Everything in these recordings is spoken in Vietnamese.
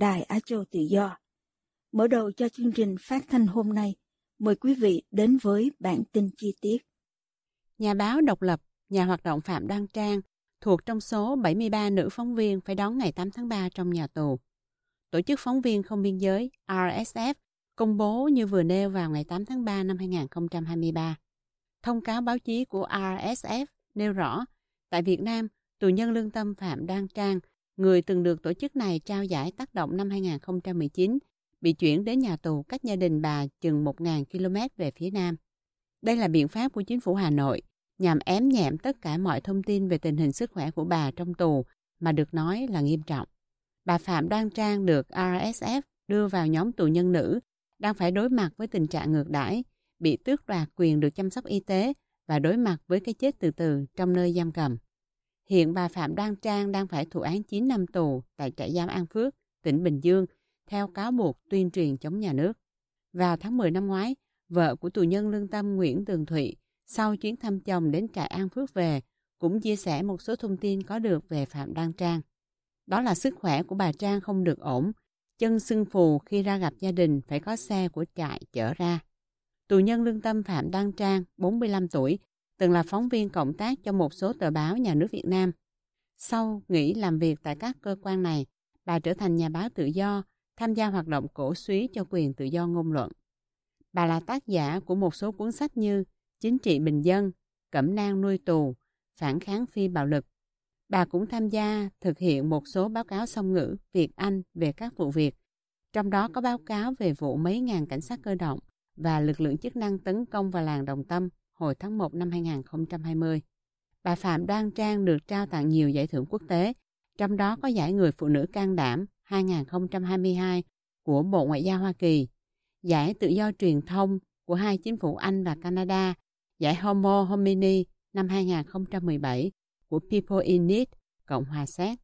Đài Á Châu Tự Do. Mở đầu cho chương trình phát thanh hôm nay, mời quý vị đến với bản tin chi tiết. Nhà báo độc lập, nhà hoạt động Phạm Đăng Trang thuộc trong số 73 nữ phóng viên phải đón ngày 8 tháng 3 trong nhà tù. Tổ chức phóng viên không biên giới RSF công bố như vừa nêu vào ngày 8 tháng 3 năm 2023. Thông cáo báo chí của RSF nêu rõ, tại Việt Nam, tù nhân lương tâm Phạm Đăng Trang người từng được tổ chức này trao giải tác động năm 2019, bị chuyển đến nhà tù cách gia đình bà chừng 1.000 km về phía nam. Đây là biện pháp của chính phủ Hà Nội nhằm ém nhẹm tất cả mọi thông tin về tình hình sức khỏe của bà trong tù mà được nói là nghiêm trọng. Bà Phạm Đoan Trang được RSF đưa vào nhóm tù nhân nữ đang phải đối mặt với tình trạng ngược đãi, bị tước đoạt quyền được chăm sóc y tế và đối mặt với cái chết từ từ trong nơi giam cầm. Hiện bà Phạm Đoan Trang đang phải thụ án 9 năm tù tại trại giam An Phước, tỉnh Bình Dương, theo cáo buộc tuyên truyền chống nhà nước. Vào tháng 10 năm ngoái, vợ của tù nhân lương tâm Nguyễn Tường Thụy sau chuyến thăm chồng đến trại An Phước về cũng chia sẻ một số thông tin có được về Phạm Đoan Trang. Đó là sức khỏe của bà Trang không được ổn, chân sưng phù khi ra gặp gia đình phải có xe của trại chở ra. Tù nhân lương tâm Phạm Đoan Trang, 45 tuổi, từng là phóng viên cộng tác cho một số tờ báo nhà nước Việt Nam. Sau nghỉ làm việc tại các cơ quan này, bà trở thành nhà báo tự do, tham gia hoạt động cổ suý cho quyền tự do ngôn luận. Bà là tác giả của một số cuốn sách như Chính trị bình dân, Cẩm nang nuôi tù, Phản kháng phi bạo lực. Bà cũng tham gia thực hiện một số báo cáo song ngữ Việt Anh về các vụ việc, trong đó có báo cáo về vụ mấy ngàn cảnh sát cơ động và lực lượng chức năng tấn công vào làng Đồng Tâm hồi tháng 1 năm 2020. Bà Phạm Đoan Trang được trao tặng nhiều giải thưởng quốc tế, trong đó có giải Người Phụ nữ Can Đảm 2022 của Bộ Ngoại giao Hoa Kỳ, giải Tự do truyền thông của hai chính phủ Anh và Canada, giải Homo Homini năm 2017 của People in Need, Cộng hòa Séc,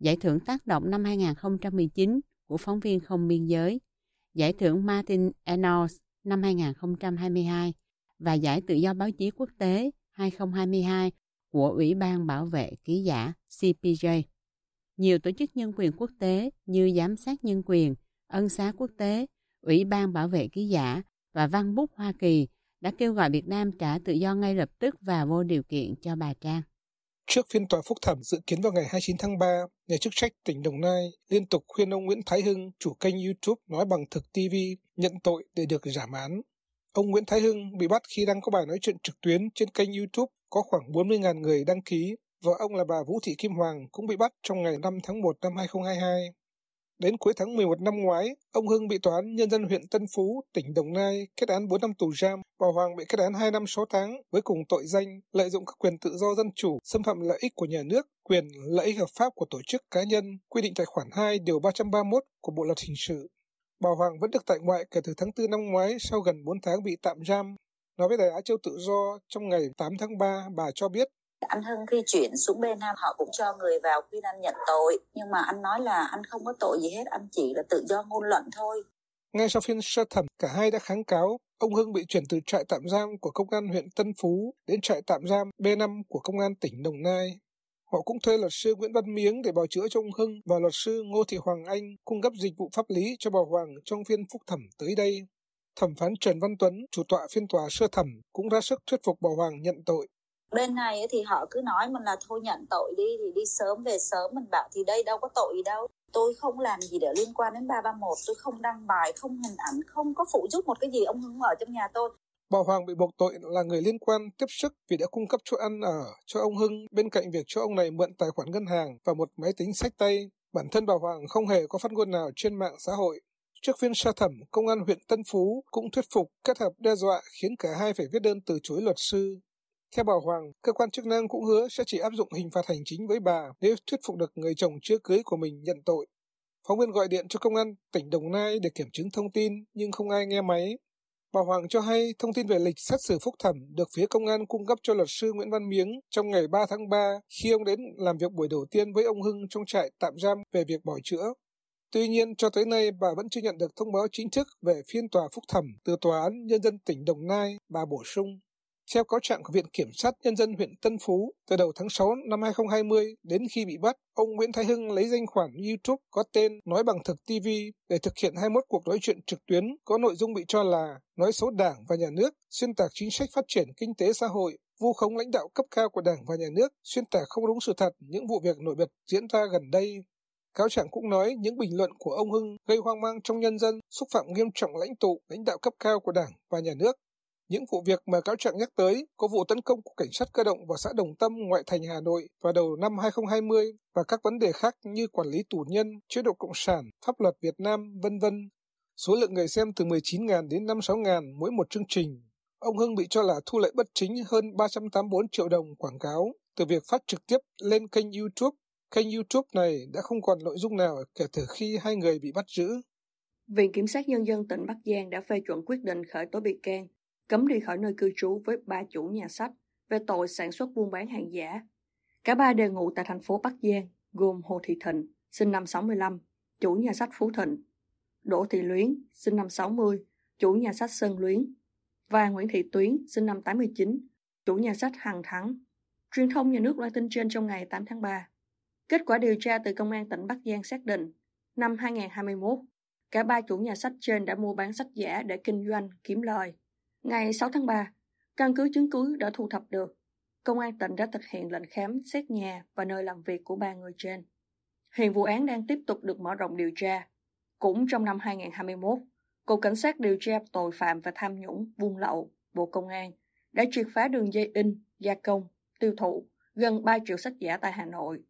giải thưởng tác động năm 2019 của phóng viên không biên giới, giải thưởng Martin Ennals năm 2022 và Giải Tự do Báo chí Quốc tế 2022 của Ủy ban Bảo vệ Ký giả CPJ. Nhiều tổ chức nhân quyền quốc tế như Giám sát Nhân quyền, Ân xá Quốc tế, Ủy ban Bảo vệ Ký giả và Văn bút Hoa Kỳ đã kêu gọi Việt Nam trả tự do ngay lập tức và vô điều kiện cho bà Trang. Trước phiên tòa phúc thẩm dự kiến vào ngày 29 tháng 3, nhà chức trách tỉnh Đồng Nai liên tục khuyên ông Nguyễn Thái Hưng, chủ kênh YouTube Nói Bằng Thực TV, nhận tội để được giảm án. Ông Nguyễn Thái Hưng bị bắt khi đang có bài nói chuyện trực tuyến trên kênh YouTube có khoảng 40.000 người đăng ký. Vợ ông là bà Vũ Thị Kim Hoàng cũng bị bắt trong ngày 5 tháng 1 năm 2022. Đến cuối tháng 11 năm ngoái, ông Hưng bị tòa án nhân dân huyện Tân Phú, tỉnh Đồng Nai kết án 4 năm tù giam, bà Hoàng bị kết án 2 năm 6 tháng với cùng tội danh lợi dụng các quyền tự do dân chủ, xâm phạm lợi ích của nhà nước, quyền lợi ích hợp pháp của tổ chức cá nhân, quy định tại khoản 2 điều 331 của Bộ luật hình sự. Bà Hoàng vẫn được tại ngoại kể từ tháng 4 năm ngoái sau gần 4 tháng bị tạm giam. Nói với Đài Á Châu Tự Do trong ngày 8 tháng 3, bà cho biết. Anh Hưng khi chuyển xuống bên Nam họ cũng cho người vào quy Nam nhận tội. Nhưng mà anh nói là anh không có tội gì hết anh chỉ là tự do ngôn luận thôi. Ngay sau phiên sơ thẩm cả hai đã kháng cáo ông Hưng bị chuyển từ trại tạm giam của công an huyện Tân Phú đến trại tạm giam B5 của công an tỉnh Đồng Nai Họ cũng thuê luật sư Nguyễn Văn Miếng để bào chữa cho ông Hưng và luật sư Ngô Thị Hoàng Anh cung cấp dịch vụ pháp lý cho bà Hoàng trong phiên phúc thẩm tới đây. Thẩm phán Trần Văn Tuấn, chủ tọa phiên tòa sơ thẩm, cũng ra sức thuyết phục bà Hoàng nhận tội. bên này thì họ cứ nói mình là thôi nhận tội đi thì đi sớm về sớm mình bảo thì đây đâu có tội gì đâu tôi không làm gì để liên quan đến 331 tôi không đăng bài không hình ảnh không có phụ giúp một cái gì ông Hưng ở trong nhà tôi Bà Hoàng bị buộc tội là người liên quan tiếp sức vì đã cung cấp chỗ ăn ở cho ông Hưng bên cạnh việc cho ông này mượn tài khoản ngân hàng và một máy tính sách tay. Bản thân bà Hoàng không hề có phát ngôn nào trên mạng xã hội. Trước phiên sơ thẩm, công an huyện Tân Phú cũng thuyết phục kết hợp đe dọa khiến cả hai phải viết đơn từ chối luật sư. Theo bà Hoàng, cơ quan chức năng cũng hứa sẽ chỉ áp dụng hình phạt hành chính với bà nếu thuyết phục được người chồng chưa cưới của mình nhận tội. Phóng viên gọi điện cho công an tỉnh Đồng Nai để kiểm chứng thông tin nhưng không ai nghe máy. Bà Hoàng cho hay thông tin về lịch xét xử phúc thẩm được phía công an cung cấp cho luật sư Nguyễn Văn Miếng trong ngày 3 tháng 3 khi ông đến làm việc buổi đầu tiên với ông Hưng trong trại tạm giam về việc bỏ chữa. Tuy nhiên, cho tới nay bà vẫn chưa nhận được thông báo chính thức về phiên tòa phúc thẩm từ Tòa án Nhân dân tỉnh Đồng Nai, bà bổ sung. Theo cáo trạng của Viện Kiểm sát Nhân dân huyện Tân Phú, từ đầu tháng 6 năm 2020 đến khi bị bắt, ông Nguyễn Thái Hưng lấy danh khoản YouTube có tên Nói bằng thực TV để thực hiện 21 cuộc nói chuyện trực tuyến có nội dung bị cho là nói xấu đảng và nhà nước, xuyên tạc chính sách phát triển kinh tế xã hội, vu khống lãnh đạo cấp cao của đảng và nhà nước, xuyên tạc không đúng sự thật những vụ việc nổi bật diễn ra gần đây. Cáo trạng cũng nói những bình luận của ông Hưng gây hoang mang trong nhân dân, xúc phạm nghiêm trọng lãnh tụ, lãnh đạo cấp cao của đảng và nhà nước, những vụ việc mà cáo trạng nhắc tới có vụ tấn công của cảnh sát cơ động vào xã Đồng Tâm, ngoại thành Hà Nội vào đầu năm 2020 và các vấn đề khác như quản lý tù nhân, chế độ cộng sản, pháp luật Việt Nam, vân vân. Số lượng người xem từ 19.000 đến 56.000 mỗi một chương trình. Ông Hưng bị cho là thu lợi bất chính hơn 384 triệu đồng quảng cáo từ việc phát trực tiếp lên kênh YouTube. Kênh YouTube này đã không còn nội dung nào kể từ khi hai người bị bắt giữ. Viện Kiểm sát Nhân dân tỉnh Bắc Giang đã phê chuẩn quyết định khởi tố bị can cấm đi khỏi nơi cư trú với ba chủ nhà sách về tội sản xuất buôn bán hàng giả. Cả ba đều ngụ tại thành phố Bắc Giang, gồm Hồ Thị Thịnh, sinh năm 65, chủ nhà sách Phú Thịnh, Đỗ Thị Luyến, sinh năm 60, chủ nhà sách Sơn Luyến, và Nguyễn Thị Tuyến, sinh năm 89, chủ nhà sách Hằng Thắng. Truyền thông nhà nước loan tin trên trong ngày 8 tháng 3. Kết quả điều tra từ Công an tỉnh Bắc Giang xác định, năm 2021, cả ba chủ nhà sách trên đã mua bán sách giả để kinh doanh, kiếm lời. Ngày 6 tháng 3, căn cứ chứng cứ đã thu thập được, Công an tỉnh đã thực hiện lệnh khám xét nhà và nơi làm việc của ba người trên. Hiện vụ án đang tiếp tục được mở rộng điều tra. Cũng trong năm 2021, Cục Cảnh sát điều tra tội phạm và tham nhũng, buôn lậu, Bộ Công an đã triệt phá đường dây in, gia công, tiêu thụ gần 3 triệu sách giả tại Hà Nội.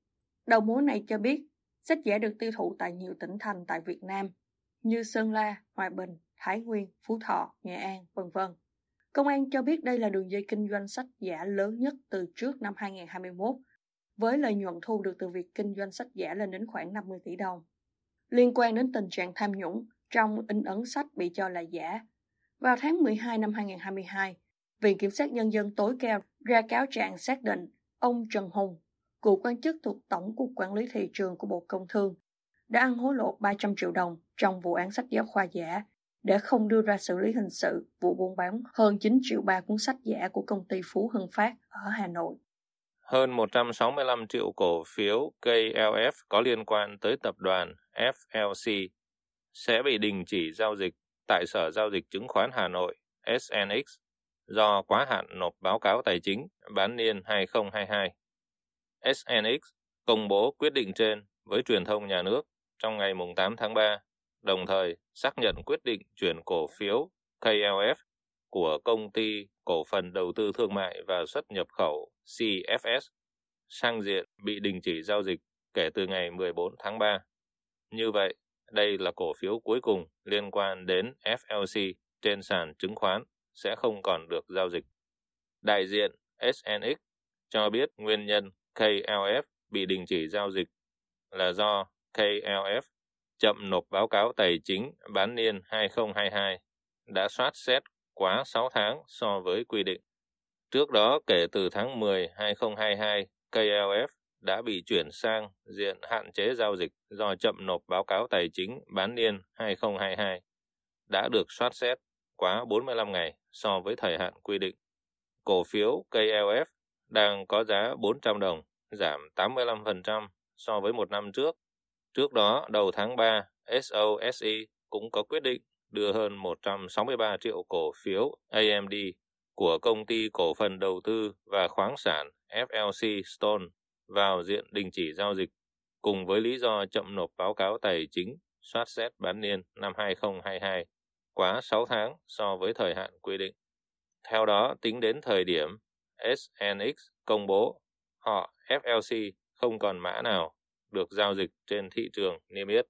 Đầu mối này cho biết, sách giả được tiêu thụ tại nhiều tỉnh thành tại Việt Nam như Sơn La, Hòa Bình, Thái Nguyên, Phú Thọ, Nghệ An, vân vân. Công an cho biết đây là đường dây kinh doanh sách giả lớn nhất từ trước năm 2021, với lợi nhuận thu được từ việc kinh doanh sách giả lên đến khoảng 50 tỷ đồng. Liên quan đến tình trạng tham nhũng trong in ấn sách bị cho là giả, vào tháng 12 năm 2022, Viện Kiểm sát Nhân dân tối cao ra cáo trạng xác định ông Trần Hùng, cựu quan chức thuộc Tổng cục Quản lý Thị trường của Bộ Công Thương, đã ăn hối lộ 300 triệu đồng trong vụ án sách giáo khoa giả để không đưa ra xử lý hình sự vụ buôn bán hơn 9 triệu ba cuốn sách giả của công ty Phú Hưng Phát ở Hà Nội. Hơn 165 triệu cổ phiếu KLF có liên quan tới tập đoàn FLC sẽ bị đình chỉ giao dịch tại Sở Giao dịch Chứng khoán Hà Nội SNX do quá hạn nộp báo cáo tài chính, bán niên 2022. SNX công bố quyết định trên với truyền thông nhà nước trong ngày 8 tháng 3 đồng thời xác nhận quyết định chuyển cổ phiếu KLF của công ty cổ phần đầu tư thương mại và xuất nhập khẩu CFS sang diện bị đình chỉ giao dịch kể từ ngày 14 tháng 3. Như vậy, đây là cổ phiếu cuối cùng liên quan đến FLC trên sàn chứng khoán sẽ không còn được giao dịch. Đại diện SNX cho biết nguyên nhân KLF bị đình chỉ giao dịch là do KLF chậm nộp báo cáo tài chính bán niên 2022 đã soát xét quá 6 tháng so với quy định. Trước đó, kể từ tháng 10 2022, KLF đã bị chuyển sang diện hạn chế giao dịch do chậm nộp báo cáo tài chính bán niên 2022, đã được soát xét quá 45 ngày so với thời hạn quy định. Cổ phiếu KLF đang có giá 400 đồng, giảm 85% so với một năm trước Trước đó, đầu tháng 3, SOSE cũng có quyết định đưa hơn 163 triệu cổ phiếu AMD của công ty cổ phần đầu tư và khoáng sản FLC Stone vào diện đình chỉ giao dịch cùng với lý do chậm nộp báo cáo tài chính soát xét bán niên năm 2022 quá 6 tháng so với thời hạn quy định. Theo đó, tính đến thời điểm SNX công bố, họ FLC không còn mã nào được giao dịch trên thị trường niêm yết.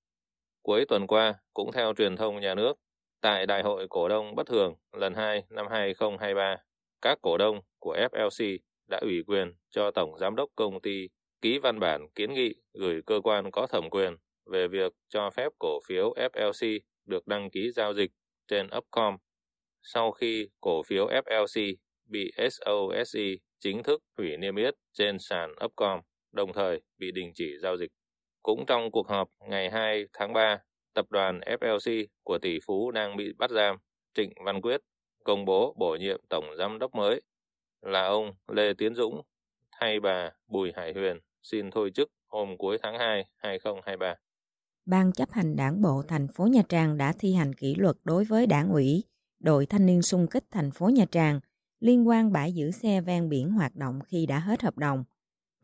Cuối tuần qua, cũng theo truyền thông nhà nước, tại Đại hội Cổ đông Bất thường lần 2 năm 2023, các cổ đông của FLC đã ủy quyền cho Tổng Giám đốc công ty ký văn bản kiến nghị gửi cơ quan có thẩm quyền về việc cho phép cổ phiếu FLC được đăng ký giao dịch trên Upcom sau khi cổ phiếu FLC bị SOSE chính thức hủy niêm yết trên sàn Upcom, đồng thời bị đình chỉ giao dịch. Cũng trong cuộc họp ngày 2 tháng 3, tập đoàn FLC của tỷ phú đang bị bắt giam, Trịnh Văn Quyết, công bố bổ nhiệm tổng giám đốc mới là ông Lê Tiến Dũng thay bà Bùi Hải Huyền xin thôi chức hôm cuối tháng 2 2023. Ban chấp hành đảng bộ thành phố Nha Trang đã thi hành kỷ luật đối với đảng ủy, đội thanh niên xung kích thành phố Nha Trang liên quan bãi giữ xe ven biển hoạt động khi đã hết hợp đồng.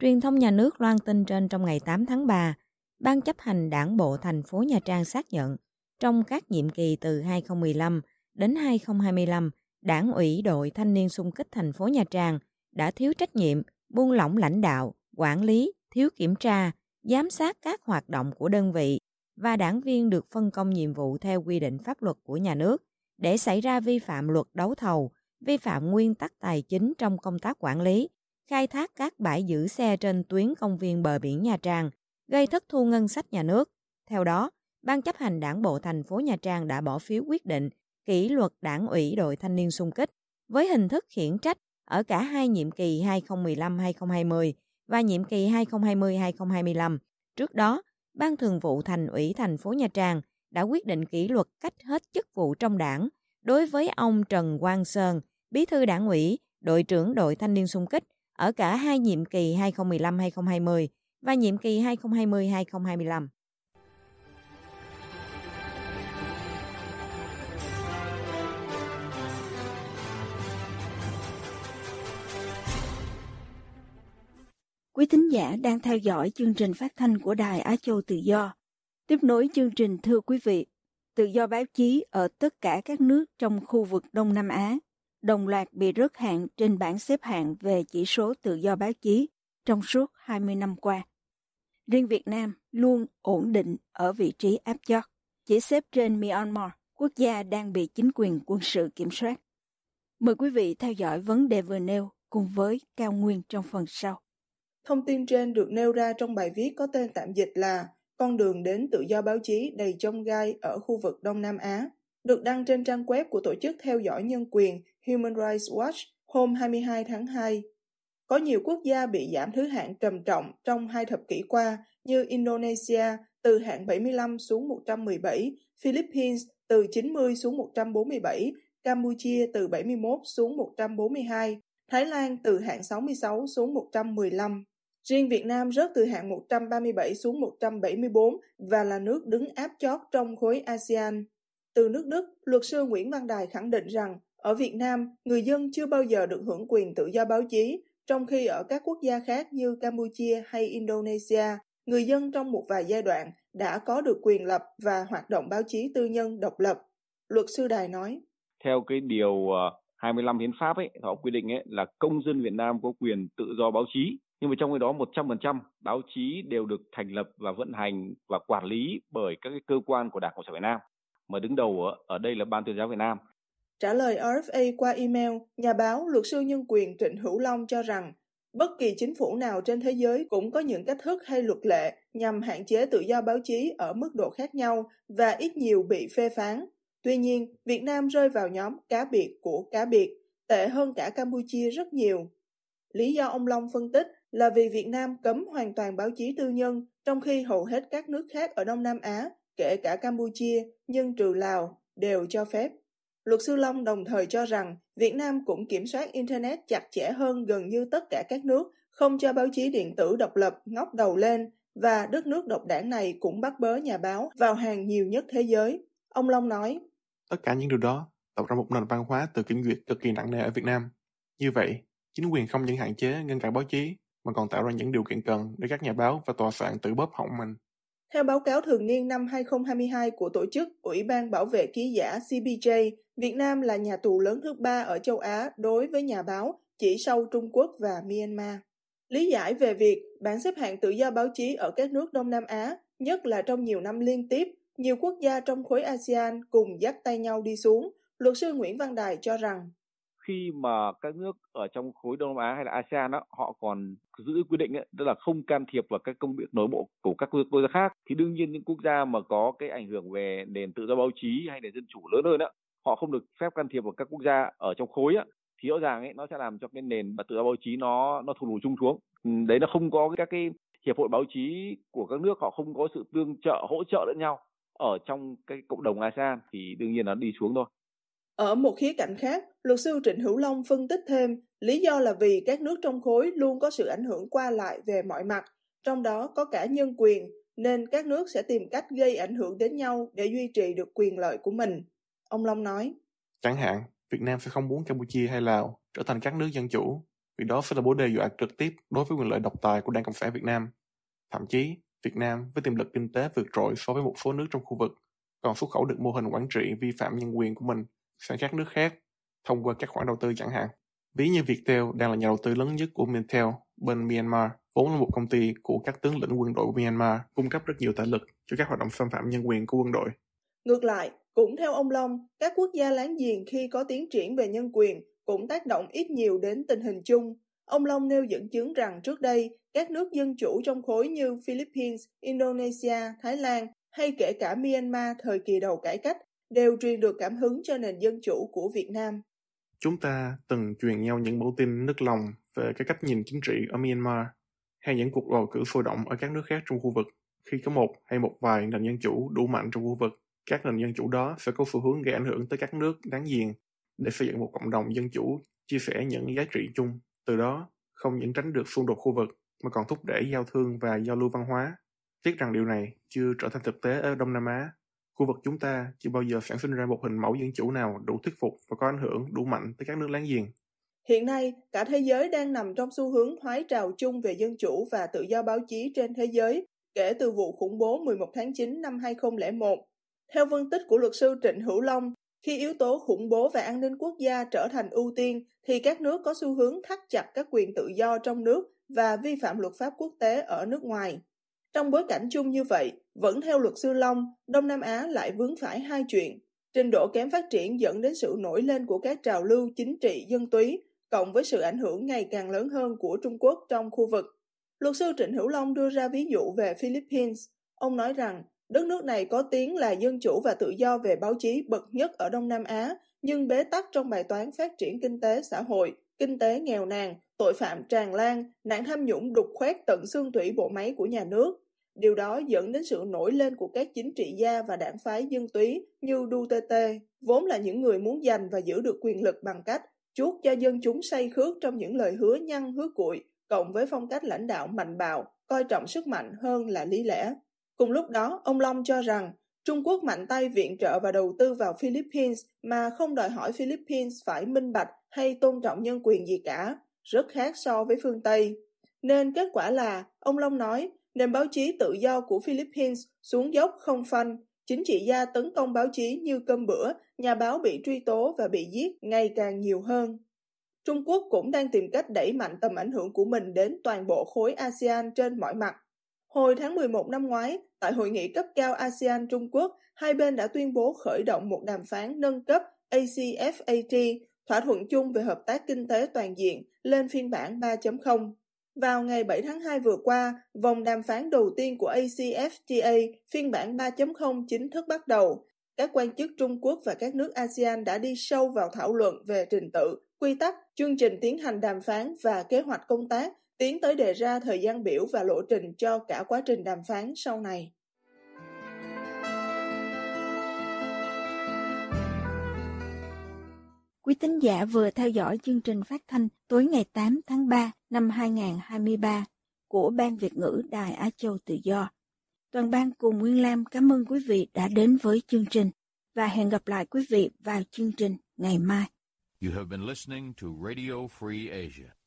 Truyền thông nhà nước loan tin trên trong ngày 8 tháng 3, Ban chấp hành đảng bộ thành phố Nha Trang xác nhận trong các nhiệm kỳ từ 2015 đến 2025, đảng ủy đội thanh niên xung kích thành phố Nha Trang đã thiếu trách nhiệm, buông lỏng lãnh đạo, quản lý, thiếu kiểm tra, giám sát các hoạt động của đơn vị và đảng viên được phân công nhiệm vụ theo quy định pháp luật của nhà nước để xảy ra vi phạm luật đấu thầu, vi phạm nguyên tắc tài chính trong công tác quản lý, khai thác các bãi giữ xe trên tuyến công viên bờ biển Nha Trang, gây thất thu ngân sách nhà nước. Theo đó, Ban chấp hành đảng bộ thành phố Nha Trang đã bỏ phiếu quyết định kỷ luật đảng ủy đội thanh niên xung kích với hình thức khiển trách ở cả hai nhiệm kỳ 2015-2020 và nhiệm kỳ 2020-2025. Trước đó, Ban Thường vụ Thành ủy thành phố Nha Trang đã quyết định kỷ luật cách hết chức vụ trong đảng đối với ông Trần Quang Sơn, bí thư đảng ủy, đội trưởng đội thanh niên xung kích ở cả hai nhiệm kỳ 2015-2020 và nhiệm kỳ 2020-2025. Quý thính giả đang theo dõi chương trình phát thanh của Đài Á Châu Tự Do. Tiếp nối chương trình thưa quý vị, tự do báo chí ở tất cả các nước trong khu vực Đông Nam Á đồng loạt bị rớt hạng trên bảng xếp hạng về chỉ số tự do báo chí trong suốt 20 năm qua. Riêng Việt Nam luôn ổn định ở vị trí áp chót, chỉ xếp trên Myanmar, quốc gia đang bị chính quyền quân sự kiểm soát. Mời quý vị theo dõi vấn đề vừa nêu cùng với Cao Nguyên trong phần sau. Thông tin trên được nêu ra trong bài viết có tên tạm dịch là Con đường đến tự do báo chí đầy trong gai ở khu vực Đông Nam Á, được đăng trên trang web của Tổ chức Theo dõi Nhân quyền Human Rights Watch hôm 22 tháng 2. Có nhiều quốc gia bị giảm thứ hạng trầm trọng trong hai thập kỷ qua như Indonesia từ hạng 75 xuống 117, Philippines từ 90 xuống 147, Campuchia từ 71 xuống 142, Thái Lan từ hạng 66 xuống 115. Riêng Việt Nam rớt từ hạng 137 xuống 174 và là nước đứng áp chót trong khối ASEAN. Từ nước Đức, luật sư Nguyễn Văn Đài khẳng định rằng ở Việt Nam, người dân chưa bao giờ được hưởng quyền tự do báo chí, trong khi ở các quốc gia khác như Campuchia hay Indonesia, người dân trong một vài giai đoạn đã có được quyền lập và hoạt động báo chí tư nhân độc lập. Luật sư Đài nói. Theo cái điều ờ, 25 hiến pháp ấy, họ quy định ấy là công dân Việt Nam có quyền tự do báo chí nhưng mà trong cái đó 100% báo chí đều được thành lập và vận hành và quản lý bởi các cái cơ quan của Đảng Cộng sản Việt Nam mà đứng đầu ở, ở đây là Ban tuyên giáo Việt Nam. Trả lời RFA qua email, nhà báo luật sư nhân quyền Trịnh Hữu Long cho rằng bất kỳ chính phủ nào trên thế giới cũng có những cách thức hay luật lệ nhằm hạn chế tự do báo chí ở mức độ khác nhau và ít nhiều bị phê phán. Tuy nhiên, Việt Nam rơi vào nhóm cá biệt của cá biệt, tệ hơn cả Campuchia rất nhiều. Lý do ông Long phân tích là vì Việt Nam cấm hoàn toàn báo chí tư nhân, trong khi hầu hết các nước khác ở Đông Nam Á, kể cả Campuchia, nhưng trừ Lào, đều cho phép. Luật sư Long đồng thời cho rằng Việt Nam cũng kiểm soát Internet chặt chẽ hơn gần như tất cả các nước, không cho báo chí điện tử độc lập ngóc đầu lên, và đất nước độc đảng này cũng bắt bớ nhà báo vào hàng nhiều nhất thế giới. Ông Long nói, Tất cả những điều đó tạo ra một nền văn hóa tự kiểm duyệt cực kỳ nặng nề ở Việt Nam. Như vậy, chính quyền không những hạn chế ngăn cản báo chí, mà còn tạo ra những điều kiện cần để các nhà báo và tòa soạn tự bóp họng mình. Theo báo cáo thường niên năm 2022 của tổ chức Ủy ban Bảo vệ Ký giả CPJ, Việt Nam là nhà tù lớn thứ ba ở châu Á đối với nhà báo, chỉ sau Trung Quốc và Myanmar. Lý giải về việc bảng xếp hạng tự do báo chí ở các nước Đông Nam Á, nhất là trong nhiều năm liên tiếp, nhiều quốc gia trong khối ASEAN cùng dắt tay nhau đi xuống, luật sư Nguyễn Văn Đài cho rằng khi mà các nước ở trong khối Đông Nam Á hay là ASEAN đó, họ còn giữ quy định ấy, tức là không can thiệp vào các công việc nội bộ của các quốc gia khác thì đương nhiên những quốc gia mà có cái ảnh hưởng về nền tự do báo chí hay nền dân chủ lớn hơn đó, họ không được phép can thiệp vào các quốc gia ở trong khối á thì rõ ràng ấy nó sẽ làm cho cái nền tự do báo chí nó nó thụt lùi chung xuống. Ừ, đấy nó không có các cái hiệp hội báo chí của các nước họ không có sự tương trợ hỗ trợ lẫn nhau ở trong cái cộng đồng ASEAN thì đương nhiên nó đi xuống thôi ở một khía cạnh khác, luật sư Trịnh Hữu Long phân tích thêm, lý do là vì các nước trong khối luôn có sự ảnh hưởng qua lại về mọi mặt, trong đó có cả nhân quyền, nên các nước sẽ tìm cách gây ảnh hưởng đến nhau để duy trì được quyền lợi của mình. Ông Long nói. Chẳng hạn, Việt Nam sẽ không muốn Campuchia hay Lào trở thành các nước dân chủ, vì đó sẽ là mối đe dọa trực tiếp đối với quyền lợi độc tài của Đảng Cộng sản Việt Nam. Thậm chí, Việt Nam với tiềm lực kinh tế vượt trội so với một số nước trong khu vực, còn xuất khẩu được mô hình quản trị vi phạm nhân quyền của mình sang các nước khác thông qua các khoản đầu tư chẳng hạn. Ví như Viettel đang là nhà đầu tư lớn nhất của Mintel bên Myanmar, vốn là một công ty của các tướng lĩnh quân đội của Myanmar, cung cấp rất nhiều tài lực cho các hoạt động xâm phạm nhân quyền của quân đội. Ngược lại, cũng theo ông Long, các quốc gia láng giềng khi có tiến triển về nhân quyền cũng tác động ít nhiều đến tình hình chung. Ông Long nêu dẫn chứng rằng trước đây, các nước dân chủ trong khối như Philippines, Indonesia, Thái Lan hay kể cả Myanmar thời kỳ đầu cải cách đều truyền được cảm hứng cho nền dân chủ của Việt Nam. Chúng ta từng truyền nhau những mẫu tin nức lòng về cái cách nhìn chính trị ở Myanmar hay những cuộc bầu cử sôi động ở các nước khác trong khu vực. Khi có một hay một vài nền dân chủ đủ mạnh trong khu vực, các nền dân chủ đó sẽ có xu hướng gây ảnh hưởng tới các nước đáng giềng để xây dựng một cộng đồng dân chủ chia sẻ những giá trị chung. Từ đó, không những tránh được xung đột khu vực mà còn thúc đẩy giao thương và giao lưu văn hóa. Tiếc rằng điều này chưa trở thành thực tế ở Đông Nam Á Khu vực chúng ta chưa bao giờ sản sinh ra một hình mẫu dân chủ nào đủ thuyết phục và có ảnh hưởng đủ mạnh tới các nước láng giềng. Hiện nay, cả thế giới đang nằm trong xu hướng thoái trào chung về dân chủ và tự do báo chí trên thế giới kể từ vụ khủng bố 11 tháng 9 năm 2001. Theo phân tích của luật sư Trịnh Hữu Long, khi yếu tố khủng bố và an ninh quốc gia trở thành ưu tiên thì các nước có xu hướng thắt chặt các quyền tự do trong nước và vi phạm luật pháp quốc tế ở nước ngoài. Trong bối cảnh chung như vậy, vẫn theo luật sư Long, Đông Nam Á lại vướng phải hai chuyện. Trình độ kém phát triển dẫn đến sự nổi lên của các trào lưu chính trị dân túy, cộng với sự ảnh hưởng ngày càng lớn hơn của Trung Quốc trong khu vực. Luật sư Trịnh Hữu Long đưa ra ví dụ về Philippines. Ông nói rằng, đất nước này có tiếng là dân chủ và tự do về báo chí bậc nhất ở Đông Nam Á, nhưng bế tắc trong bài toán phát triển kinh tế xã hội, kinh tế nghèo nàn, tội phạm tràn lan, nạn tham nhũng đục khoét tận xương thủy bộ máy của nhà nước. Điều đó dẫn đến sự nổi lên của các chính trị gia và đảng phái dân túy như Duterte, vốn là những người muốn giành và giữ được quyền lực bằng cách chuốt cho dân chúng say khước trong những lời hứa nhăn hứa cuội, cộng với phong cách lãnh đạo mạnh bạo, coi trọng sức mạnh hơn là lý lẽ. Cùng lúc đó, ông Long cho rằng Trung Quốc mạnh tay viện trợ và đầu tư vào Philippines mà không đòi hỏi Philippines phải minh bạch hay tôn trọng nhân quyền gì cả, rất khác so với phương Tây. Nên kết quả là, ông Long nói, nền báo chí tự do của Philippines xuống dốc không phanh, chính trị gia tấn công báo chí như cơm bữa, nhà báo bị truy tố và bị giết ngày càng nhiều hơn. Trung Quốc cũng đang tìm cách đẩy mạnh tầm ảnh hưởng của mình đến toàn bộ khối ASEAN trên mọi mặt. Hồi tháng 11 năm ngoái, tại hội nghị cấp cao ASEAN Trung Quốc, hai bên đã tuyên bố khởi động một đàm phán nâng cấp ACFAT, thỏa thuận chung về hợp tác kinh tế toàn diện, lên phiên bản 3.0. Vào ngày 7 tháng 2 vừa qua, vòng đàm phán đầu tiên của ACFTA phiên bản 3.0 chính thức bắt đầu. Các quan chức Trung Quốc và các nước ASEAN đã đi sâu vào thảo luận về trình tự, quy tắc, chương trình tiến hành đàm phán và kế hoạch công tác, tiến tới đề ra thời gian biểu và lộ trình cho cả quá trình đàm phán sau này. Quý tín giả vừa theo dõi chương trình phát thanh tối ngày 8 tháng 3 năm 2023 của Ban Việt ngữ Đài Á Châu Tự Do. Toàn ban cùng Nguyên Lam cảm ơn quý vị đã đến với chương trình và hẹn gặp lại quý vị vào chương trình ngày mai. You have been listening to Radio Free Asia.